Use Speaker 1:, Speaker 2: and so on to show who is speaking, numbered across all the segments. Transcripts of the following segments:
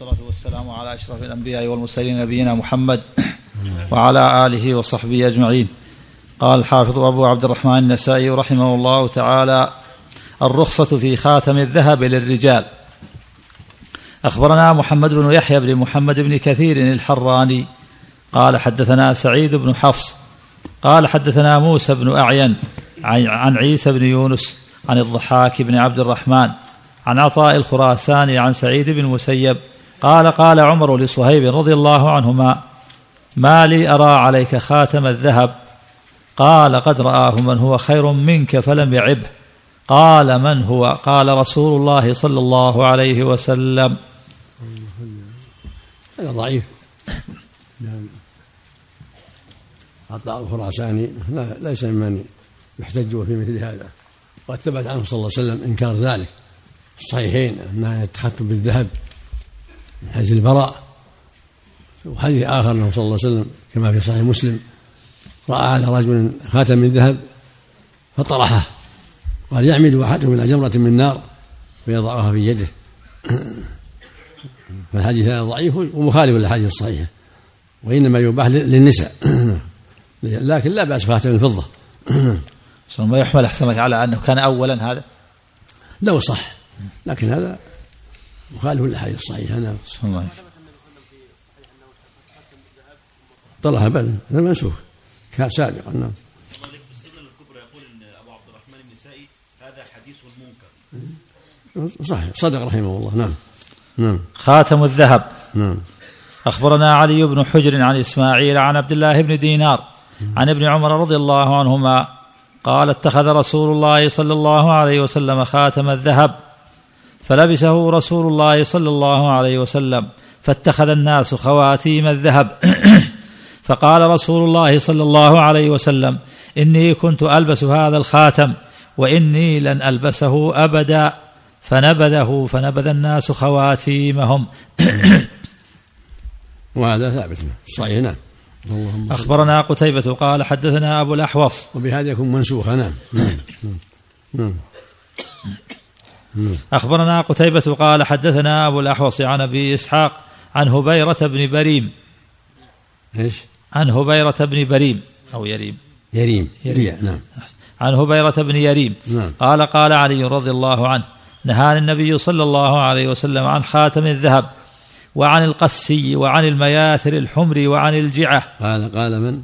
Speaker 1: والصلاة والسلام على أشرف الأنبياء والمرسلين نبينا محمد وعلى آله وصحبه أجمعين. قال الحافظ أبو عبد الرحمن النسائي رحمه الله تعالى الرخصة في خاتم الذهب للرجال. أخبرنا محمد بن يحيى بن محمد بن كثير الحراني. قال حدثنا سعيد بن حفص. قال حدثنا موسى بن أعين عن عيسى بن يونس عن الضحاك بن عبد الرحمن عن عطاء الخراساني عن سعيد بن المسيب قال قال عمر لصهيب رضي الله عنهما ما لي أرى عليك خاتم الذهب قال قد رآه من هو خير منك فلم يعبه قال من هو قال رسول الله صلى الله عليه وسلم
Speaker 2: هذا ضعيف. نعم. عطاء الخراساني لا ليس ممن يحتج في مثل هذا. وقد ثبت عنه صلى الله عليه وسلم إنكار ذلك. الصحيحين انها يتختم بالذهب. حديث البراء وحديث آخر انه صلى الله عليه وسلم كما في صحيح مسلم رأى على رجل خاتم من ذهب فطرحه قال يعمد احدهم إلى جمرة من نار فيضعها في يده. فالحديث هذا ضعيف ومخالف للحديث الصحيحة وإنما يباح للنساء. لكن لا بأس خاتم الفضة.
Speaker 1: ما يحمل أحسنك على أنه كان اولا هذا؟
Speaker 2: لو صح. لكن هذا مخالف للاحاديث الصحيحه نعم الله طلع بل هذا منسوخ كان سابقا نعم الكبرى يقول ان ابو عبد الرحمن النسائي هذا حديث منكر صحيح صدق رحمه الله. نعم
Speaker 1: نعم. خاتم الذهب. نعم. أخبرنا علي بن حجر عن إسماعيل عن عبد الله بن دينار عن ابن عمر رضي الله عنهما قال اتخذ رسول الله صلى الله عليه وسلم خاتم الذهب. فلبسه رسول الله صلى الله عليه وسلم فاتخذ الناس خواتيم الذهب. فقال رسول الله صلى الله عليه وسلم إني كنت ألبس هذا الخاتم وإني لن ألبسه أبدا. فنبذه فنبذ الناس خواتيمهم.
Speaker 2: وهذا ثابت. صحيح نعم.
Speaker 1: اللهم أخبرنا قتيبة قال حدثنا أبو الأحوص.
Speaker 2: وبهذا يكون منسوخا نعم, نعم. نعم.
Speaker 1: أخبرنا قتيبة قال حدثنا أبو الأحوص عن أبي إسحاق عن هبيرة بن بريم.
Speaker 2: إيش؟
Speaker 1: عن هبيرة بن بريم. أو يريم.
Speaker 2: يريم. يريم. نعم.
Speaker 1: عن هبيرة بن يريم. نعم. قال قال علي رضي الله عنه نهاني النبي صلى الله عليه وسلم عن خاتم الذهب وعن القسي وعن المياثر الحمر وعن الجعة.
Speaker 2: قال قال من؟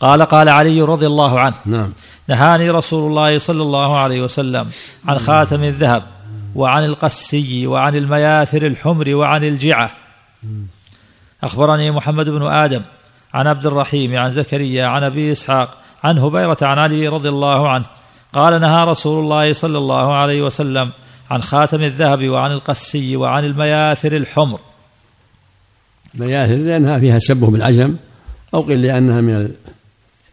Speaker 1: قال قال علي رضي الله عنه
Speaker 2: نعم.
Speaker 1: نهاني رسول الله صلى الله عليه وسلم عن خاتم الذهب وعن القسي وعن المياثر الحمر وعن الجعة. أخبرني محمد بن آدم عن عبد الرحيم عن زكريا عن أبي إسحاق عن هبيرة عن علي رضي الله عنه قال نهى رسول الله صلى الله عليه وسلم عن خاتم الذهب وعن القسي وعن المياثر الحمر.
Speaker 2: مياثر لأنها فيها تشبه بالعجم أو قيل لأنها من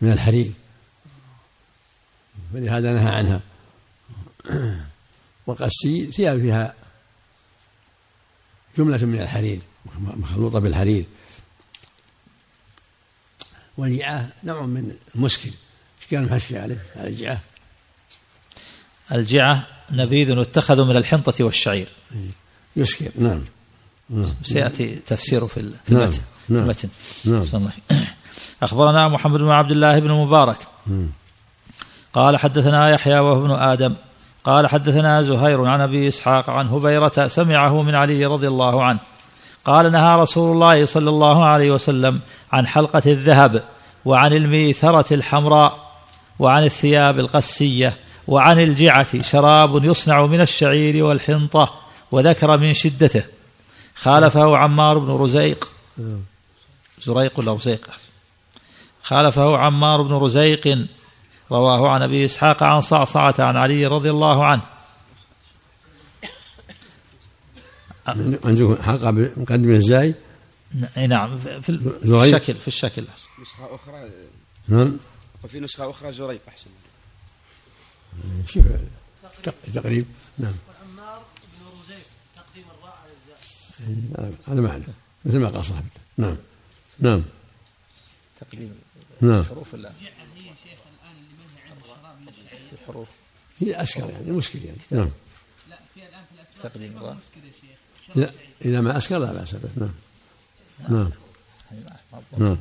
Speaker 2: من الحرير. فلهذا نهى عنها. والقسي ثياب فيها جملة من الحرير مخلوطة بالحرير. والجعة نوع من المسكر إيش كان محشي عليه؟ الجعة.
Speaker 1: الجعة نبيذ اتخذوا من الحنطة والشعير.
Speaker 2: يسكر نعم.
Speaker 1: نعم. سيأتي تفسيره في نعم. المتن. نعم. المتن نعم. أخبرنا محمد بن عبد الله بن مبارك. قال حدثنا يحيى وهو ابن آدم. قال حدثنا زهير عن أبي إسحاق عن هبيرة سمعه من علي رضي الله عنه. قال نهى رسول الله صلى الله عليه وسلم عن حلقة الذهب وعن الميثرة الحمراء وعن الثياب القسية وعن الجعة شراب يصنع من الشعير والحنطة وذكر من شدته. خالفه عمار بن رزيق. زريق ولا رزيق؟ خالفه عمار بن رزيق رواه عن أبي إسحاق عن صعصعة عن علي رضي الله عنه.
Speaker 2: عندكم حلقه مقدمه إزاي؟
Speaker 1: نعم في الشكل في الشكل.
Speaker 3: نسخة أخرى.
Speaker 2: نعم.
Speaker 3: وفي نسخة أخرى زريق أحسن.
Speaker 2: شوف تقريب نعم.
Speaker 4: وعمار بن رزيق تقديم الراء على الزاء
Speaker 2: هذا معنى مثل ما قال صاحبته. نعم نعم.
Speaker 1: تقديم.
Speaker 2: نعم.
Speaker 1: حروف الله.
Speaker 4: هي شيخ الان اللي منهي عن الشراب من الشعير
Speaker 1: الحروف.
Speaker 2: هي أسكر يعني المشكل يعني. نعم
Speaker 4: لا. في الان في الاسواق
Speaker 1: تقديم
Speaker 4: مسكر يا شيخ
Speaker 2: لا إذا ما أسكر لا بأس به. نعم. نعم.
Speaker 1: نعم.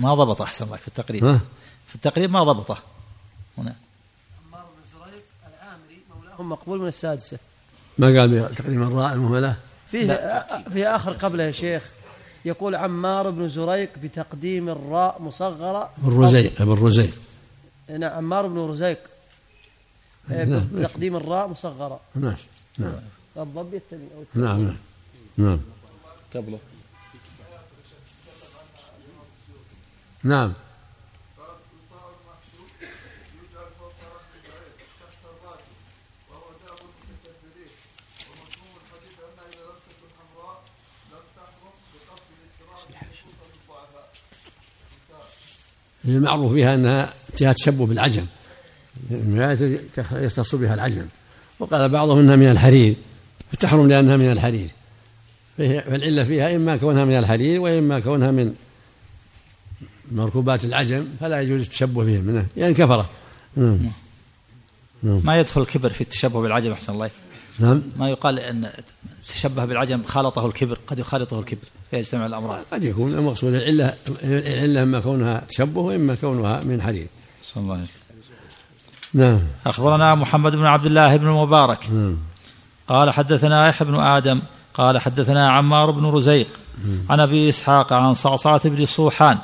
Speaker 1: ما ضبط أحسن الله في التقريب.
Speaker 2: ها؟
Speaker 1: في التقريب ما ضبطه. هنا.
Speaker 4: عمار بن زريق العامري مولاهم مقبول من السادسة.
Speaker 2: ما قال تقريبا الراء المهملة؟
Speaker 4: فيه في آخر قبله يا شيخ. يقول عمار بن زريق بتقديم الراء مصغرة.
Speaker 2: بالرزيق بالرزيق
Speaker 4: نعم عمار بن رزيق. إيه،
Speaker 2: نعم.
Speaker 4: بتقديم الراء مصغرة.
Speaker 2: نعم نعم.
Speaker 4: الضب يتبع.
Speaker 2: نعم نعم. نعم.
Speaker 1: قبله.
Speaker 2: نعم. المعروف بها أنها فيها تشبه بالعجم يختص بها العجم. وقال بعضهم إنها من الحرير فتحرم لأنها من الحرير. فالعلة فيها إما كونها من الحرير وإما كونها من مركوبات العجم فلا يجوز التشبه بهم منه يعني نعم
Speaker 1: ما يدخل الكبر في التشبه بالعجم أحسن الله
Speaker 2: نعم.
Speaker 1: ما يقال أن تشبه بالعجم خالطه الكبر قد يخالطه الكبر فيجتمع الأمران
Speaker 2: قد يكون. المقصود العله العله إما كونها تشبه وإما كونها من حرير
Speaker 1: صلى الله عليه وسلم.
Speaker 2: نعم.
Speaker 1: أخبرنا محمد بن عبد الله بن المبارك
Speaker 2: نعم.
Speaker 1: قال حدثنا يحيى بن آدم قال حدثنا عمار بن رزيق عن أبي إسحاق عن صعصعة بن صوحان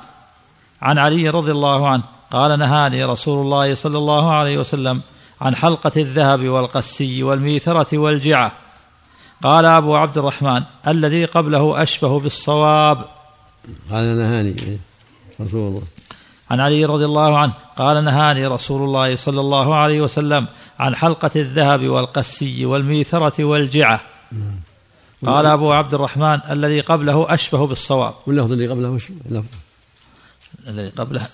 Speaker 1: عن علي رضي الله عنه قال نهاني رسول الله صلى الله عليه وسلم عن حلقة الذهب والقسي والميثرة والجعة. قال أبو عبد الرحمن الذي قبله أشبه بالصواب.
Speaker 2: قال نهاني رسول الله.
Speaker 1: عن علي رضي الله عنه قال نهاني رسول الله صلى الله عليه وسلم عن حلقة الذهب والقسي والميثرة والجعة. قال أبو عبد الرحمن الذي قبله أشبه بالصواب.
Speaker 2: واللفظ اللي قبله وش؟ اللفظ.
Speaker 1: الذي قبله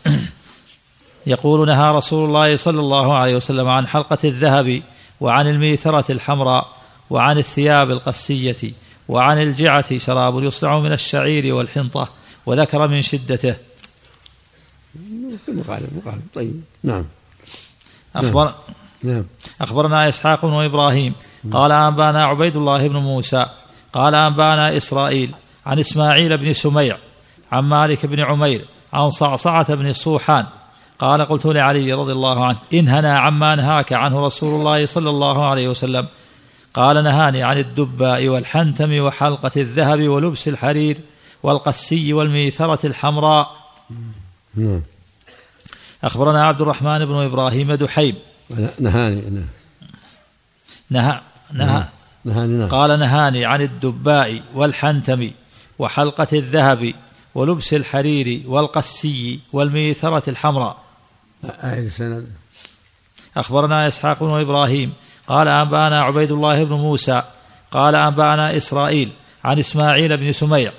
Speaker 1: يقول نهى رسول الله صلى الله عليه وسلم عن حلقة الذهب وعن الميثرة الحمراء وعن الثياب القسية وعن الجعة شراب يصنع من الشعير والحنطة وذكر من شدته.
Speaker 2: مقارب مقارب طيب. نعم.
Speaker 1: أخبر
Speaker 2: نعم.
Speaker 1: أخبرنا إسحاق بن إبراهيم. قال أنبأنا عبيد الله بن موسى. قال أنبأنا إسرائيل عن إسماعيل بن سميع عن مالك بن عمير عن صعصعة بن صوحان قال قلت لعلي رضي الله عنه إن هنا عما نهاك عنه رسول الله صلى الله عليه وسلم. قال نهاني عن الدباء والحنتم وحلقة الذهب ولبس الحرير والقسي والميثرة الحمراء.
Speaker 2: نعم.
Speaker 1: أخبرنا عبد الرحمن بن إبراهيم دحيم
Speaker 2: نهاني نعم.
Speaker 1: نهى نهى.
Speaker 2: نهاني نعم.
Speaker 1: قال نهاني عن الدباء والحنتم وحلقة الذهب ولبس الحرير والقسي والميثرة الحمراء.
Speaker 2: أعيد السند.
Speaker 1: أخبرنا إسحاق بن إبراهيم قال أنبأنا عبيد الله بن موسى قال أنبأنا إسرائيل عن إسماعيل بن سميع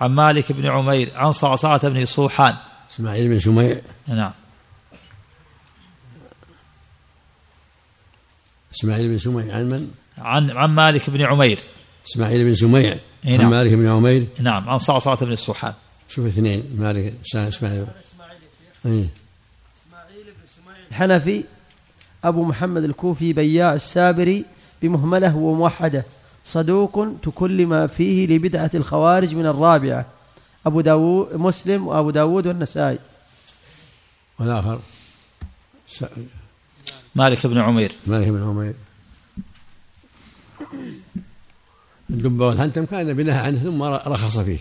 Speaker 1: عن مالك بن عمير عن صعصعة بن صوحان.
Speaker 2: إسماعيل بن سميع.
Speaker 1: نعم.
Speaker 2: إسماعيل بن سميع عن من؟
Speaker 1: عن عن مالك بن عمير.
Speaker 2: إسماعيل بن سميع.
Speaker 1: إي
Speaker 2: عن
Speaker 1: نعم.
Speaker 2: مالك بن عمير.
Speaker 1: نعم عن صعصعة بن صوحان.
Speaker 2: شوف اثنين مالك إسماعيل. إي.
Speaker 4: الحنفي أبو محمد الكوفي بياع السابري بمهملة وموحدة صدوق تكلم فيه لبدعة الخوارج من الرابعة أبو داود مسلم وأبو داود والنسائي.
Speaker 2: والآخر؟ س-
Speaker 1: مالك بن عمير.
Speaker 2: مالك بن عمير. الدبة والحنتم كان بنهى عنه ثم رخص فيه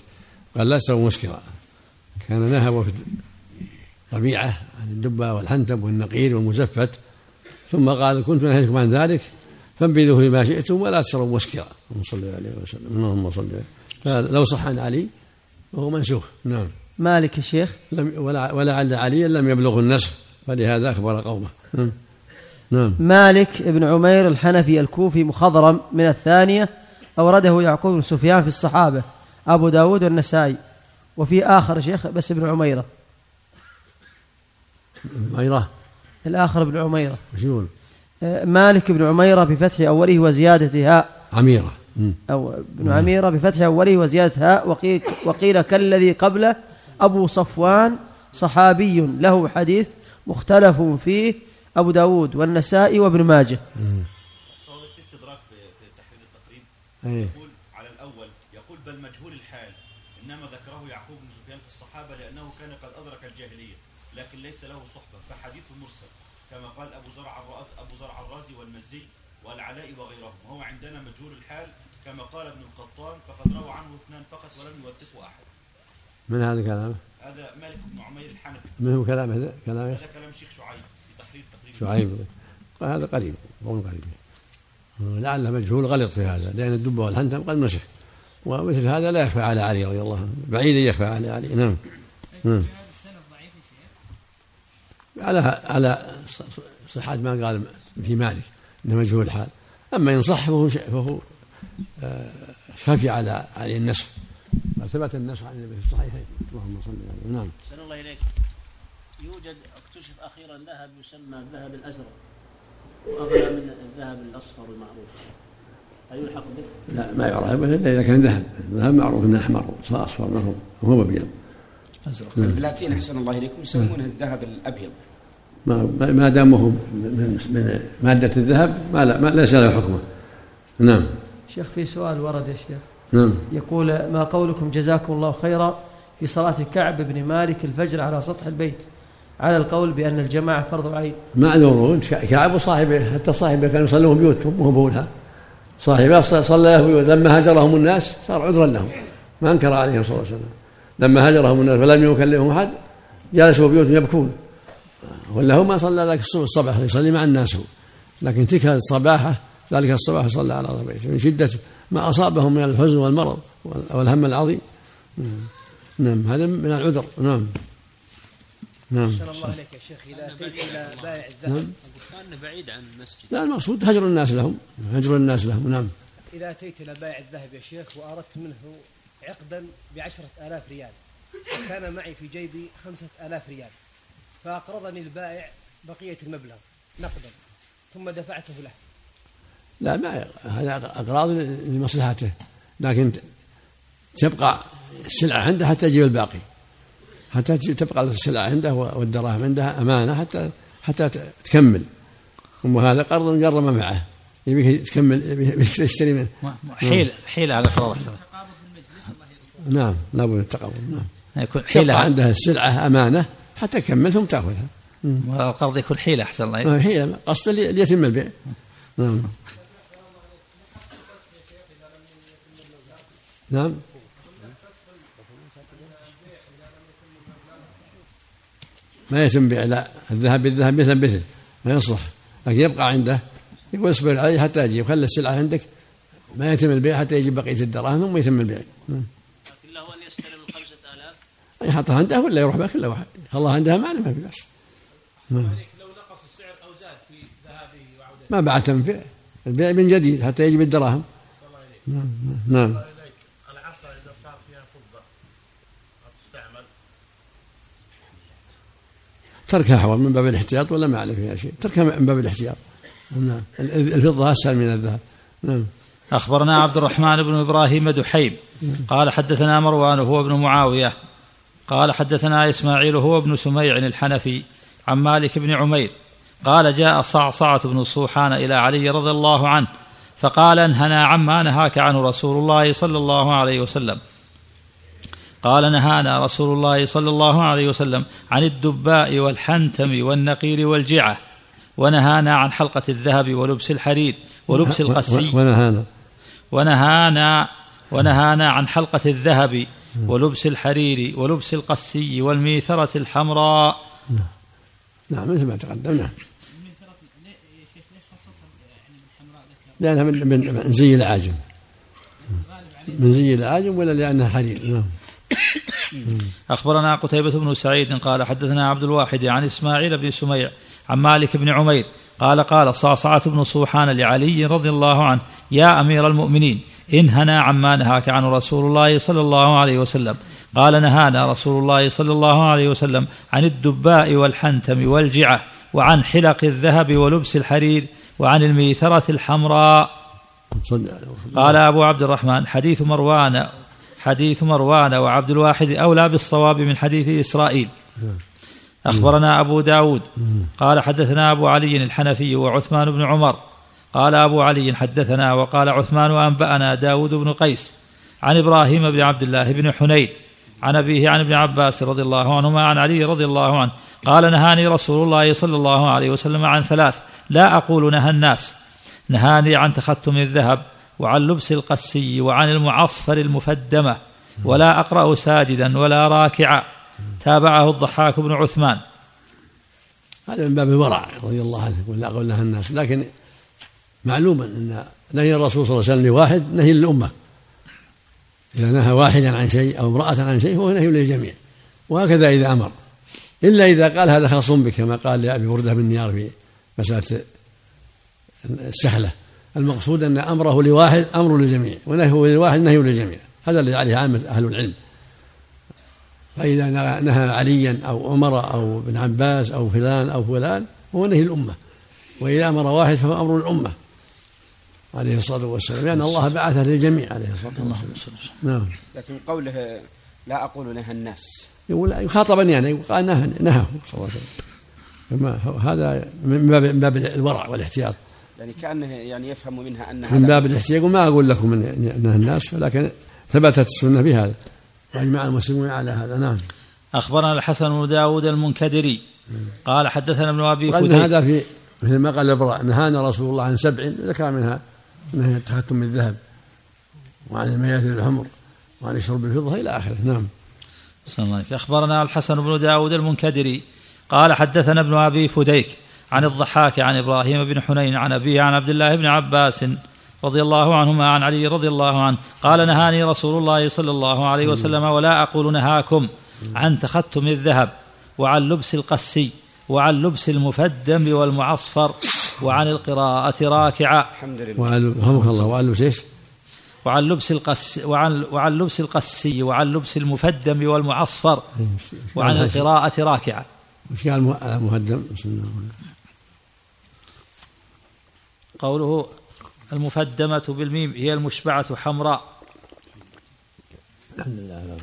Speaker 2: قال لا تسووا مسكرا كان نهى وفد ربيعة عن الدبة والحنتم والنقير والمزفت. ثم قال كنت نهيتكم عن ذلك فانبذوه بما شئتم ولا تشربوا مسكرا. اللهم صل عليه وسلم. اللهم صل عليه. فهذا لو صح عن علي وهو منسوخ. نعم.
Speaker 4: مالك يا شيخ؟
Speaker 2: لم ولا ولعل عليا لم يبلغ النسخ فلهذا أخبر قومه. نعم. نعم.
Speaker 4: مالك بن عمير الحنفي الكوفي مخضرم من الثانية أورده يعقوب بن سفيان في الصحابة أبو داود والنسائي وفي آخر شيخ بس ابن عميرة. الآخر ابن عميرة.
Speaker 2: وش يقول؟
Speaker 4: آه، مالك بن عميرة بفتح أوله وزيادة هاء.
Speaker 2: عميرة. مم.
Speaker 4: أو ابن عميرة بفتح أوله وزيادة هاء. وقيل, وقيل كالذي قبله أبو صفوان صحابي له حديث مختلف فيه أبو داود والنسائي وابن ماجه.
Speaker 2: إيه
Speaker 5: الأول يقول بل مجهول الحال إنما ذكره يعقوب بن سفيان في الصحابة لأنه كان قد أدرك الجاهلية لكن ليس له صحبة فحديث مرسل كما قال أبو زرع الرأز أبو زرع الرازي والمزي والعلاء وغيرهم. وهو عندنا مجهول الحال كما قال ابن القطان فقد روى عنه اثنان فقط ولم يوثقه أحد.
Speaker 2: من هذا كلامه؟
Speaker 5: هذا مالك بن عمير الحنفي.
Speaker 2: من هو كلامه؟ هذا؟ كلامه؟
Speaker 5: هذا كلام شيخ شعيب في تحرير تقريبا.
Speaker 2: شعيب. هذا قريب قول قريب لعله مجهول غلط في هذا لأن الدب والحنتم قد مسح. ومثل هذا لا يخفى على علي رضي الله عنه بعيد يخفى على علي. نعم. نعم. على على صحة ما قال في مالك انه مجهول الحال. أما إن صح فهو فهو آه، خفي على علي النسخ. ثبت النسخ عن النبي في الصحيحين. اللهم صل عليه نعم.
Speaker 6: سن الله إليك. يوجد اكتشف أخيرا ذهب يسمى الذهب الأزرق. وأغلى من الذهب الأصفر المعروف. هل يلحق به؟
Speaker 2: لا ما يعرف. إلا اذا كان ذهب. الذهب معروف إنه أحمر. أصفر ما هو وهو أبيض.
Speaker 3: أزرق. البلاتين أحسن الله إليكم يسمونه الذهب الأبيض.
Speaker 2: ما ما دام هو من مادة الذهب ما, لا ما ليس له حكمه. نعم.
Speaker 4: شيخ في سؤال ورد يا شيخ.
Speaker 2: نعم.
Speaker 4: يقول ما قولكم جزاكم الله خيرا في صلاة كعب بن مالك الفجر على سطح البيت؟ على القول بأن الجماعة فرض عين.
Speaker 2: معذورون. كعب وصاحبه حتى صاحبه كانوا يصلون بيوتهم وهو بولها. صاحبه صلى بيوت. لما هجرهم الناس صار عذرا لهم. ما انكر عليهم صلى الله عليه وسلم. لما هجرهم الناس فلم يكلمهم أحد جلسوا بيوتهم يبكون. ولا هو ما صلى ذلك الصباح يصلي مع الناس هو. لكن تلك الصباحة ذلك الصباح صلى على بيته من شدة ما أصابهم من الحزن والمرض والهم العظيم. نعم. هذا من العذر. نعم.
Speaker 7: نعم. أحسن الله عليك يا شيخ. إذا أتيت إلى بائع الذهب. نعم.
Speaker 6: كان بعيد عن المسجد.
Speaker 2: لا المقصود هجر الناس لهم. هجر الناس لهم. نعم.
Speaker 7: إذا أتيت إلى بائع الذهب يا شيخ وأردت منه عقدا بعشرة آلاف ريال وكان معي في جيبي خمسة آلاف ريال. فأقرضني البائع بقية المبلغ نقدا ثم دفعته له.
Speaker 2: لا ما هذا أقراض لمصلحته لكن تبقى السلعة عنده حتى يجيب الباقي حتى تبقى السلعة عنده والدراهم عندها أمانة حتى حتى تكمل. وهذا قرض مجرم معه يبيك تكمل يبيك تشتري منه.
Speaker 1: حيلة حيلة على القرض
Speaker 2: نعم لابد من التقابض نعم.
Speaker 1: يكون حيلة
Speaker 2: تبقى عندها السلعة أمانة حتى تكمل ثم تأخذها
Speaker 1: القرض يكون حيلة أحسن الله
Speaker 2: حيلة قصد ليتم البيع. نعم. نعم. ما يتم بيع لا. الذهب بالذهب مثل مثل ما يصلح. لكن يبقى عنده يقول اصبر عليه حتى يجيب خلي السلعة عندك. ما يتم البيع حتى يجيب بقية الدراهم ثم يتم البيع.
Speaker 6: لكن له أن يستلم الخمسة آلاف؟
Speaker 2: يحطها عنده ولا يروح بها كل واحد. الله عندها ما ما في بأس.
Speaker 7: لو نقص السعر أو زاد في ذهابه وعودته
Speaker 2: ما بعد تم البيع البيع من جديد حتى يجيب الدراهم نعم نعم تركها حول من باب الاحتياط ولا ما عليه فيها شيء. تركها من باب الاحتياط. نعم. الفضة أسهل من الذهب. نعم.
Speaker 1: أخبرنا عبد الرحمن بن إبراهيم دحيم. قال حدثنا مروان هو ابن معاوية. قال حدثنا إسماعيل هو ابن سميع الحنفي عن مالك بن عمير قال جاء صعصعة بن صوحان إلى علي رضي الله عنه فقال انهنا عما نهاك عنه رسول الله صلى الله عليه وسلم. قال نهانا رسول الله صلى الله عليه وسلم عن الدباء والحنتم والنقير والجعة ونهانا عن حلقة الذهب ولبس الحرير ولبس القسي.
Speaker 2: ونهانا.
Speaker 1: ونهانا ونهانا عن حلقة الذهب ولبس الحرير ولبس القسي والميثرة الحمراء.
Speaker 2: نعم. مثل ما تقدم نعم لأنها من من زي العاجم. من زي العاجم ولا لأنها حرير؟ نعم.
Speaker 1: أخبرنا قتيبة بن سعيد قال حدثنا عبد الواحد عن إسماعيل بن سميع عن مالك بن عمير قال قال صعصعة بن صوحان لعلي رضي الله عنه يا أمير المؤمنين انهنا عما نهاك عنه رسول الله صلى الله عليه وسلم. قال نهانا رسول الله صلى الله عليه وسلم عن الدباء والحنتم والجعة وعن حلق الذهب ولبس الحرير وعن الميثرة الحمراء. قال أبو عبد الرحمن حديث مروان حديث مروان وعبد الواحد أولى بالصواب من حديث إسرائيل. أخبرنا أبو داود. قال حدثنا أبو علي الحنفي وعثمان بن عمر. قال أبو علي حدثنا وقال عثمان أنبأنا داود بن قيس عن إبراهيم بن عبد الله بن حنين عن أبيه عن ابن عباس رضي الله عنهما عن علي رضي الله عنه قال نهاني رسول الله صلى الله عليه وسلم عن ثلاث لا أقول نهى الناس نهاني عن تختم الذهب وعن لبس القسي وعن المعصفر المفدمة ولا أقرأ ساجدا ولا راكعا تابعه الضحاك بن عثمان
Speaker 2: هذا من باب الورع رضي الله عنه ولا أقول نهى الناس لكن معلوما أن نهي الرسول صلى الله عليه وسلم لواحد نهي للأمة. إذا نهى واحدا عن شيء أو امرأة عن شيء فهو نهي للجميع. وهكذا إذا أمر. إلا إذا قال هذا خاص بك كما قال لأبي بردة بن نيار في مسألة السهلة المقصود أن أمره لواحد أمر للجميع ونهيه لواحد نهي للجميع. هذا الذي عليه عامة أهل العلم. فإذا نهى عليا أو عمر أو ابن عباس أو فلان أو فلان هو نهي الأمة وإذا أمر واحد فهو أمر الأمة عليه الصلاة والسلام. لأن الله بعثه للجميع عليه الصلاة والسلام. نعم.
Speaker 3: لكن قوله لا أقول نهى الناس.
Speaker 2: يقول يخاطب يعني يقال نهى نهى صلى الله عليه وسلم. هذا من باب من باب الورع والاحتياط.
Speaker 3: يعني كأنه يعني يفهم منها أنها
Speaker 2: من باب الاحتياط ما أقول لكم أنها الناس لكن ثبتت السنة بهذا وأجمع المسلمون على هذا. نعم.
Speaker 1: أخبرنا الحسن بن داود المنكدري. قال حدثنا ابن أبي
Speaker 2: قال هذا في مثل ما قال نهانا رسول الله عن سبع ذكر منها نهي التختم بالذهب وعن المياه الحمر وعن شرب الفضة إلى آخره. نعم.
Speaker 1: الله أخبرنا الحسن بن داود المنكدري قال حدثنا ابن أبي فديك عن الضحاك عن إبراهيم بن حنين عن أبيه عن عبد الله بن عباس رضي الله عنهما عن علي رضي الله عنه قال نهاني رسول الله صلى الله عليه وسلم ولا أقول نهاكم عن تختم الذهب وعن لبس القسي وعن لبس المفدم والمعصفر وعن القراءة راكعا
Speaker 2: الحمد لله. وعن الله. وعن لبس إيش؟
Speaker 1: وعن لبس القس وعن وعن لبس القسي وعن لبس المفدم والمعصفر وعن القراءة راكعا
Speaker 2: وش قال المهدم؟
Speaker 1: قوله المفدمة بالميم هي المشبعة حمراء.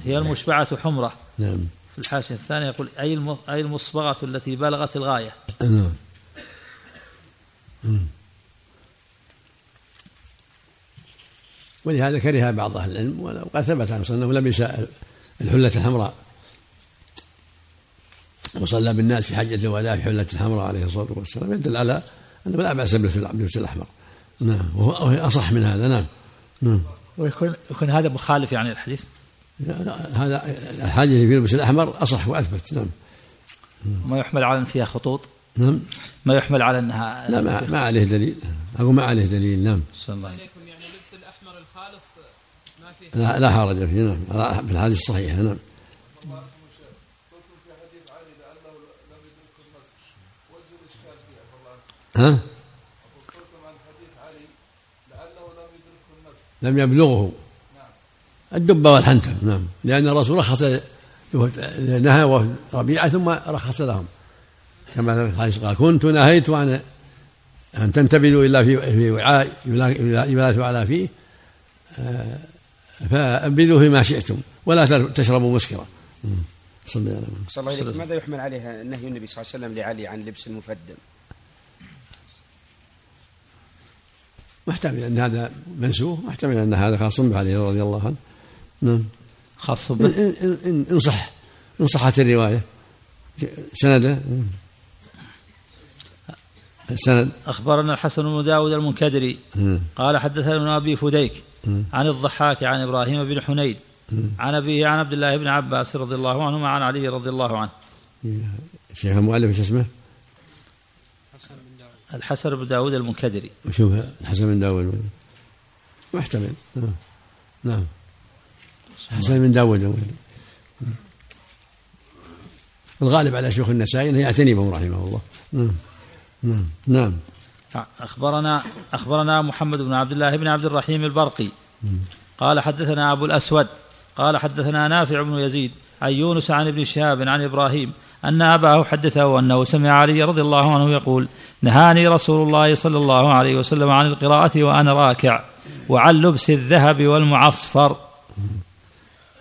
Speaker 1: هي المشبعة حمرة
Speaker 2: نعم.
Speaker 1: في الحاشية الثانية يقول أي أي المصبغة التي بلغت الغاية.
Speaker 2: نعم. ولهذا كره بعض أهل العلم وقد ثبت عنه صلى وسلم لبس الحلة الحمراء. وصلى بالناس في حجه الوداع في حلة الحمراء عليه الصلاة والسلام. يدل على انه لا بأس باللبس الاحمر نعم. وهو أصح من هذا. نعم. نعم.
Speaker 1: ويكون يكون هذا مخالف يعني الحديث
Speaker 2: هذا الحاجة في اللبس الأحمر أصح وأثبت. نعم.
Speaker 1: ما يحمل على فيها خطوط؟
Speaker 2: نعم.
Speaker 1: ما يحمل على أنها
Speaker 2: لا ما, ما عليه دليل. أقول ما عليه دليل. نعم.
Speaker 1: صلى الله
Speaker 8: عليكم يعني لبس الأحمر الخالص ما فيه.
Speaker 2: لا, لا حرج فيه. نعم. في الحديث الصحيح. نعم. ها؟ لم يبلغه. الدب والحنتم نعم. لأن الرسول رخص نهى ربيعة ثم رخص لهم. كما في الحديث قال كنت نهيت عن أن تنتبذوا إلا في في وعاء يبلغ على فيه آه، فأنبذوا فيما شئتم ولا تشربوا مسكرا.
Speaker 3: صلى الله عليه وسلم. ماذا يحمل عليها نهي النبي صلى الله عليه وسلم لعلي عن لبس المفدم
Speaker 2: محتمل أن هذا منسوخ محتمل أن هذا خاص به عليه رضي الله عنه. نعم.
Speaker 1: خاص به؟
Speaker 2: إن, إن, إن صح إن صحت الرواية سنده. السند
Speaker 1: أخبرنا الحسن بن داود المنكدري. قال حدثنا ابن أبي فديك عن الضحاك عن إبراهيم بن حنين. عن أبيه عن عبد الله بن عباس رضي الله عنهما عن علي رضي الله عنه.
Speaker 2: شيخ المؤلف إيش اسمه؟
Speaker 1: الحسن بن داود المنكدري.
Speaker 2: شوف الحسن بن داود. محتمل. نعم نعم. حسن بن داود. الغالب على شيوخ النسائي إنه يعتني بهم رحمه الله. نعم. نعم. نعم.
Speaker 1: أخبرنا أخبرنا محمد بن عبد الله بن عبد الرحيم البرقي. قال حدثنا أبو الأسود قال حدثنا نافع بن يزيد عن يونس عن ابن شهاب عن إبراهيم أن أباه حدثه أنه سمع علي رضي الله عنه يقول نهاني رسول الله صلى الله عليه وسلم عن القراءة وأنا راكع وعن لبس الذهب والمعصفر.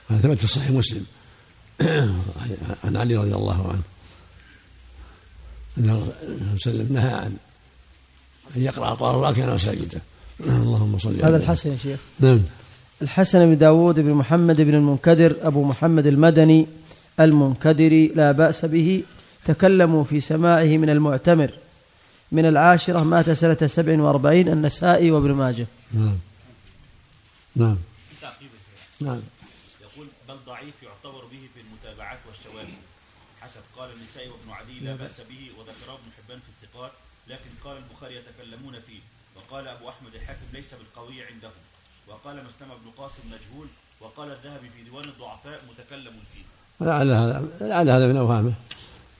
Speaker 2: هذا ثبت في صحيح مسلم. عن علي رضي الله عنه. أنه وسلم نهى عن أن يقرأ القرآن راكعا أو ساجدا. اللهم صل
Speaker 4: هذا الحسن يا شيخ.
Speaker 2: نعم.
Speaker 4: الحسن بن داود بن محمد بن المنكدر أبو محمد المدني المنكدري لا بأس به تكلموا في سماعه من المعتمر. من العاشرة مات سنة سبع وأربعين النسائي وابن ماجه.
Speaker 2: نعم. نعم. نعم
Speaker 5: يقول بل ضعيف يعتبر به في المتابعات والشواهد حسب قال النسائي وابن عدي لا بأس به وذكره ابن حبان في الثقات لكن قال البخاري يتكلمون فيه. وقال أبو أحمد الحاكم ليس بالقوي عندهم وقال مسلم بن قاسم مجهول وقال الذهبي في ديوان الضعفاء متكلم فيه.
Speaker 2: لعل هذا لعل هذا من أوهامه.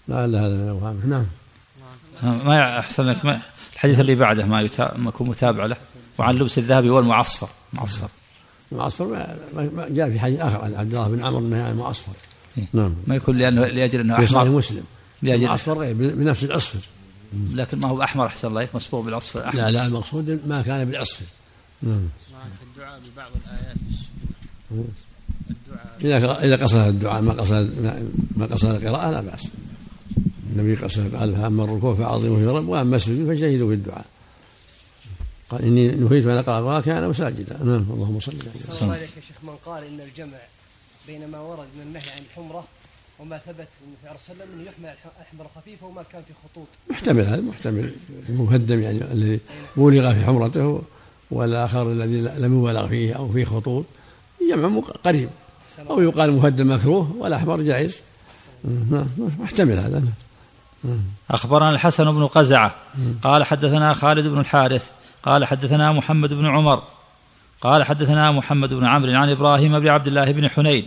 Speaker 2: لعل هذا من أوهامه. نعم.
Speaker 1: ما احسن لك ما الحديث اللي بعده ما يكون متابع له. وعن لبس الذهبي والمعصفر. معصفر.
Speaker 2: المعصفر ما جاء في حديث آخر عن عبد الله بن عمرو انه يعني معصفر؟
Speaker 1: نعم. ما يكون لأنه
Speaker 2: لأجل أنه أحمر. مسلم. لاجل معصفر بنفس العصفر
Speaker 1: لكن ما هو أحمر أحسن الله مصبوغ بالعصفر
Speaker 2: أحمر. لا لا المقصود ما كان بالعصفر نعم.
Speaker 8: الدعاء ببعض الآيات في السجود.
Speaker 2: إذا إذا قصد الدعاء ما قصد ما قصد القراءة لا بأس. النبي قصد قال فأما الركوع فعظموا في رب وأما السجود فجاهدوا في الدعاء. قال إني نهيت أن أقرأ القرآن كان مساجدا. نعم اللهم صل
Speaker 7: على الله عليك يا شيخ من قال إن الجمع بين ما ورد من النهي عن الحمرة وما ثبت من في عليه وسلم انه يحمل الاحمر الخفيفه وما كان في خطوط.
Speaker 2: محتمل هذا محتمل. المهدم يعني الذي بولغ في حمرته والآخر الذي لم يبالغ فيه أو فيه خطوط جمع قريب. أو يقال مهدد مكروه والأحمر جائز. محتمل هذا.
Speaker 1: أخبرنا الحسن بن قزعة. قال حدثنا خالد بن الحارث. قال حدثنا محمد بن عمر. قال حدثنا محمد بن عمرو عن إبراهيم بن عبد الله بن حنين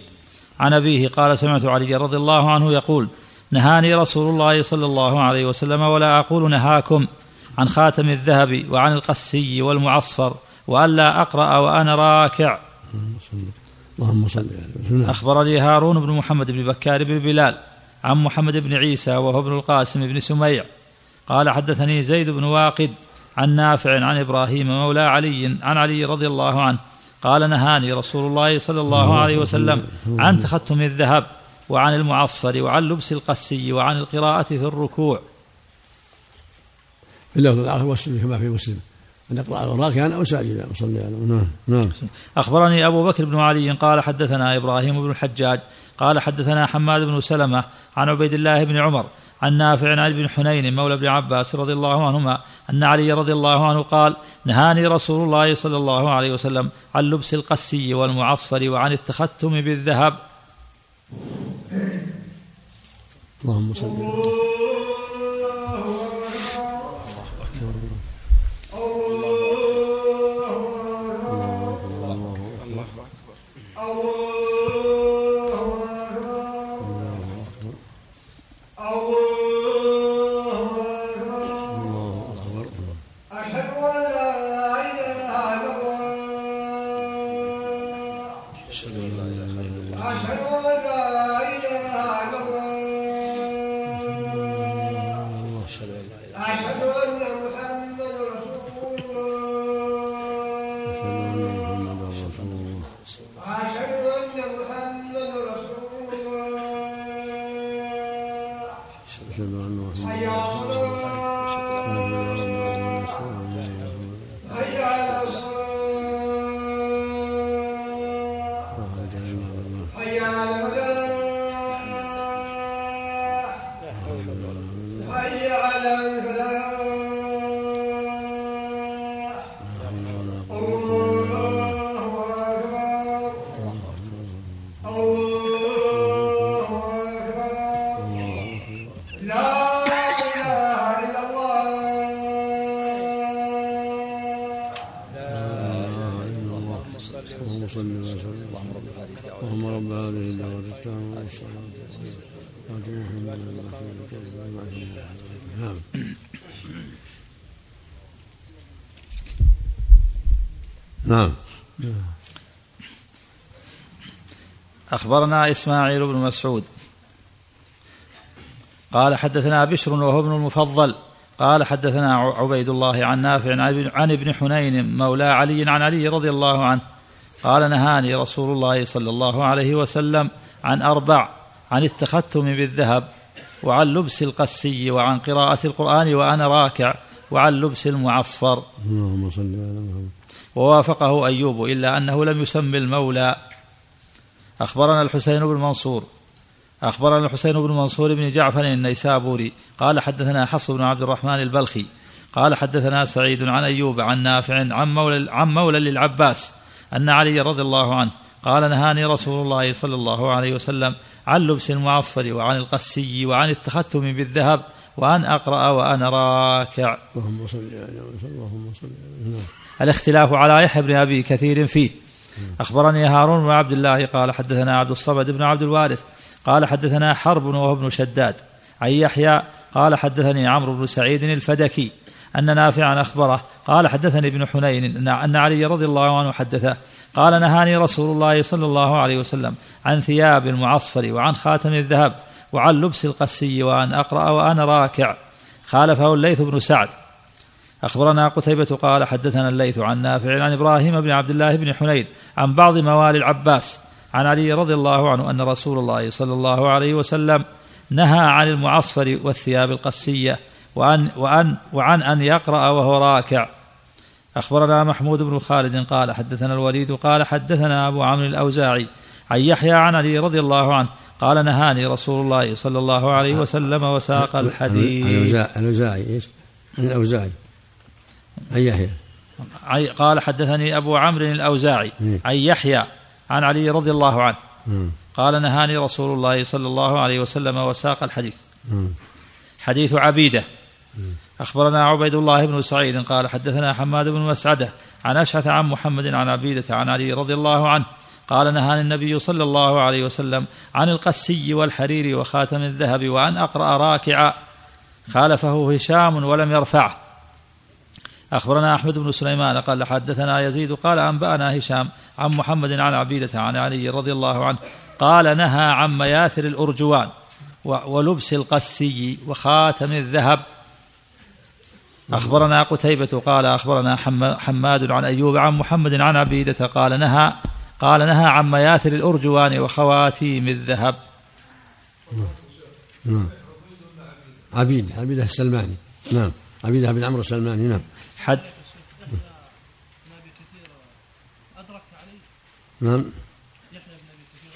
Speaker 1: عن أبيه قال سمعت علي رضي الله عنه يقول نهاني رسول الله صلى الله عليه وسلم ولا أقول نهاكم عن خاتم الذهب وعن القسي والمعصفر وألا أقرأ وأنا راكع.
Speaker 2: اللهم صل على
Speaker 1: أخبرني هارون بن محمد بن بكار بن بلال عن محمد بن عيسى وهو ابن القاسم بن سميع قال حدثني زيد بن واقد عن نافع عن إبراهيم مولى علي عن علي رضي الله عنه. قال نهاني رسول الله صلى الله عليه وسلم عن تختم الذهب وعن المعصفر وعن لبس القسي وعن القراءة في الركوع.
Speaker 2: في اللفظ الآخر والسنة كما في مسلم. أن يقرأ راكعا أو ساجدا صلى على نعم نعم.
Speaker 1: أخبرني أبو بكر بن علي قال حدثنا إبراهيم بن الحجاج قال حدثنا حماد بن سلمة عن عبيد الله بن عمر عن نافع عن ابن حنين مولى ابن عباس رضي الله عنهما أن علي رضي الله عنه قال نهاني رسول الله صلى الله عليه وسلم عن لبس القسي والمعصفر وعن التختم بالذهب.
Speaker 2: اللهم صل 叉腰 نعم.
Speaker 1: أخبرنا إسماعيل بن مسعود. قال حدثنا بشر وهو ابن المفضل. قال حدثنا عبيد الله عن نافع عن ابن حنين مولى علي عن علي رضي الله عنه. قال نهاني رسول الله صلى الله عليه وسلم عن أربع عن التختم بالذهب وعن لبس القسي وعن قراءة القرآن وأنا راكع وعن لبس المعصفر.
Speaker 2: اللهم صل على محمد.
Speaker 1: ووافقه أيوب إلا أنه لم يسم المولى. أخبرنا الحسين بن منصور. أخبرنا الحسين بن منصور بن جعفر النيسابوري. قال حدثنا حفص بن عبد الرحمن البلخي. قال حدثنا سعيد عن أيوب عن نافع عن مولى, عن مولى للعباس أن علي رضي الله عنه قال نهاني رسول الله صلى الله عليه وسلم عن لبس المعصفر وعن القسي وعن التختم بالذهب وأن أقرأ وأنا راكع.
Speaker 2: اللهم صل اللهم صل
Speaker 1: الاختلاف على يحيى بن أبي كثير فيه. أخبرني هارون بن عبد الله قال حدثنا عبد الصمد بن عبد الوارث قال حدثنا حرب وهو ابن شداد. عن يحيى قال حدثني عمرو بن سعيد الفدكي أن نافعا أخبره قال حدثني ابن حنين أن علي رضي الله عنه حدثه قال نهاني رسول الله صلى الله عليه وسلم عن ثياب المعصفر وعن خاتم الذهب وعن لبس القسي وأن أقرأ وأنا راكع. خالفه الليث بن سعد. أخبرنا قتيبة قال حدثنا الليث عن نافع عن إبراهيم بن عبد الله بن حنين عن بعض موالي العباس عن علي رضي الله عنه أن رسول الله صلى الله عليه وسلم نهى عن المعصفر والثياب القسية وأن وأن وعن أن يقرأ وهو راكع أخبرنا محمود بن خالد قال حدثنا الوليد قال حدثنا أبو عمرو الأوزاعي عن يحيى عن علي رضي الله عنه قال نهاني رسول الله صلى الله عليه وسلم وساق الحديث
Speaker 2: الأوزاعي إيش؟ الأوزاعي عن يحيى
Speaker 1: قال حدثني أبو عمرو الأوزاعي إيه. عن يحيى عن علي رضي الله عنه. قال نهاني رسول الله صلى الله عليه وسلم وساق الحديث. حديث عبيدة. أخبرنا عبيد الله بن سعيد قال حدثنا حماد بن مسعدة عن أشعث عن محمد عن عبيدة عن علي رضي الله عنه. قال نهاني النبي صلى الله عليه وسلم عن القسي والحرير وخاتم الذهب وأن أقرأ راكعا. خالفه هشام ولم يرفعه. أخبرنا أحمد بن سليمان قال حدثنا يزيد قال أنبأنا هشام عن محمد عن عبيدة عن علي رضي الله عنه قال نهى عن مياثر الأرجوان ولبس القسي وخاتم الذهب. أخبرنا قتيبة قال أخبرنا حماد عن أيوب عن محمد عن عبيدة قال نهى قال نهى عن مياثر الأرجوان وخواتيم الذهب.
Speaker 2: نعم. عبيد عبيدة السلماني. نعم. عبيدة بن عمرو السلماني. نعم. حد؟ نعم.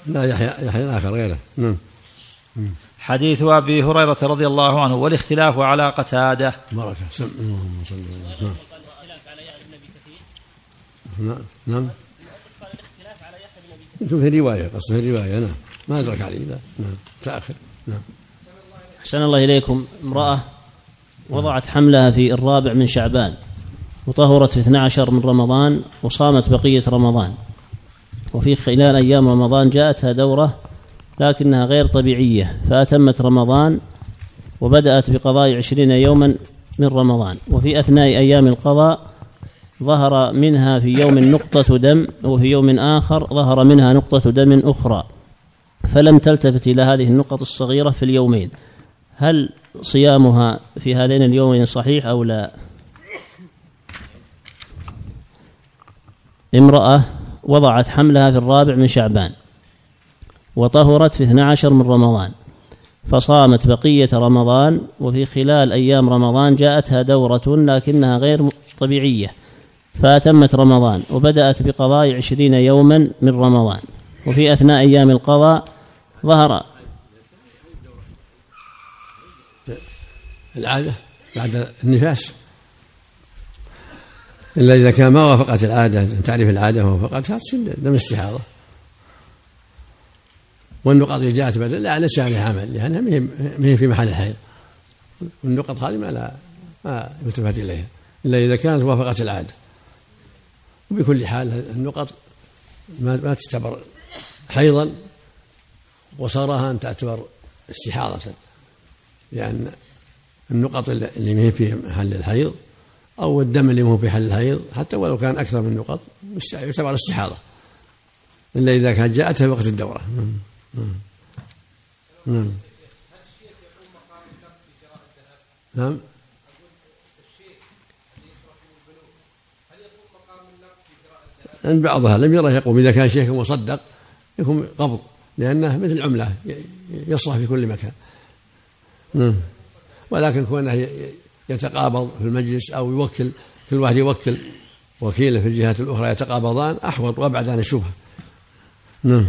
Speaker 2: لا يحيى يحيى آخر غيره. نعم.
Speaker 1: حديث أبي هريرة رضي الله عنه والاختلاف على قتادة.
Speaker 2: بركه سم اللهم صل نعم. نعم. في رواية قصد في رواية نعم. ما أدرك عليه لا. نعم. تأخر. نعم.
Speaker 6: أحسن الله إليكم. امرأة وضعت حملها في الرابع من شعبان. وطهرت في 12 من رمضان وصامت بقية رمضان. وفي خلال أيام رمضان جاءتها دورة لكنها غير طبيعية فأتمت رمضان وبدأت بقضاء عشرين يوما من رمضان. وفي أثناء أيام القضاء ظهر منها في يوم نقطة دم وفي يوم آخر ظهر منها نقطة دم أخرى. فلم تلتفت إلى هذه النقط الصغيرة في اليومين. هل صيامها في هذين اليومين صحيح أو لا؟ امرأة وضعت حملها في الرابع من شعبان وطهرت في 12 من رمضان فصامت بقية رمضان وفي خلال أيام رمضان جاءتها دورة لكنها غير طبيعية فأتمت رمضان وبدأت بقضاء عشرين يوما من رمضان وفي أثناء أيام القضاء ظهر
Speaker 2: العادة بعد النفاس. إلا إذا كان ما وافقت العادة تعرف العادة ووافقتها تصير دم استحاضة. والنقط اللي جاءت بعد لا ليس عليها عمل لأنها ما هي في محل الحيض والنقط هذه ما لا ما يلتفت إليها إلا إذا كانت وافقت العادة. وبكل حال النقط ما ما تعتبر حيضا وصارها أن تعتبر استحاضة لأن النقط اللي ما هي في محل الحيض أو الدم اللي ما هو في محل الحيض حتى ولو كان أكثر من نقط يعتبر استحاضة. إلا إذا كانت جاءتها وقت الدورة. نعم نعم نعم. عند بعضها لم يره يقوم إذا كان شيخ مصدق يكون قبض لأنه مثل عملة يصلح في كل مكان. نعم. ولكن كونه يتقابض في المجلس أو يوكل كل واحد يوكل وكيله في الجهات الأخرى يتقابضان أحوط وأبعد عن الشبهة. نعم.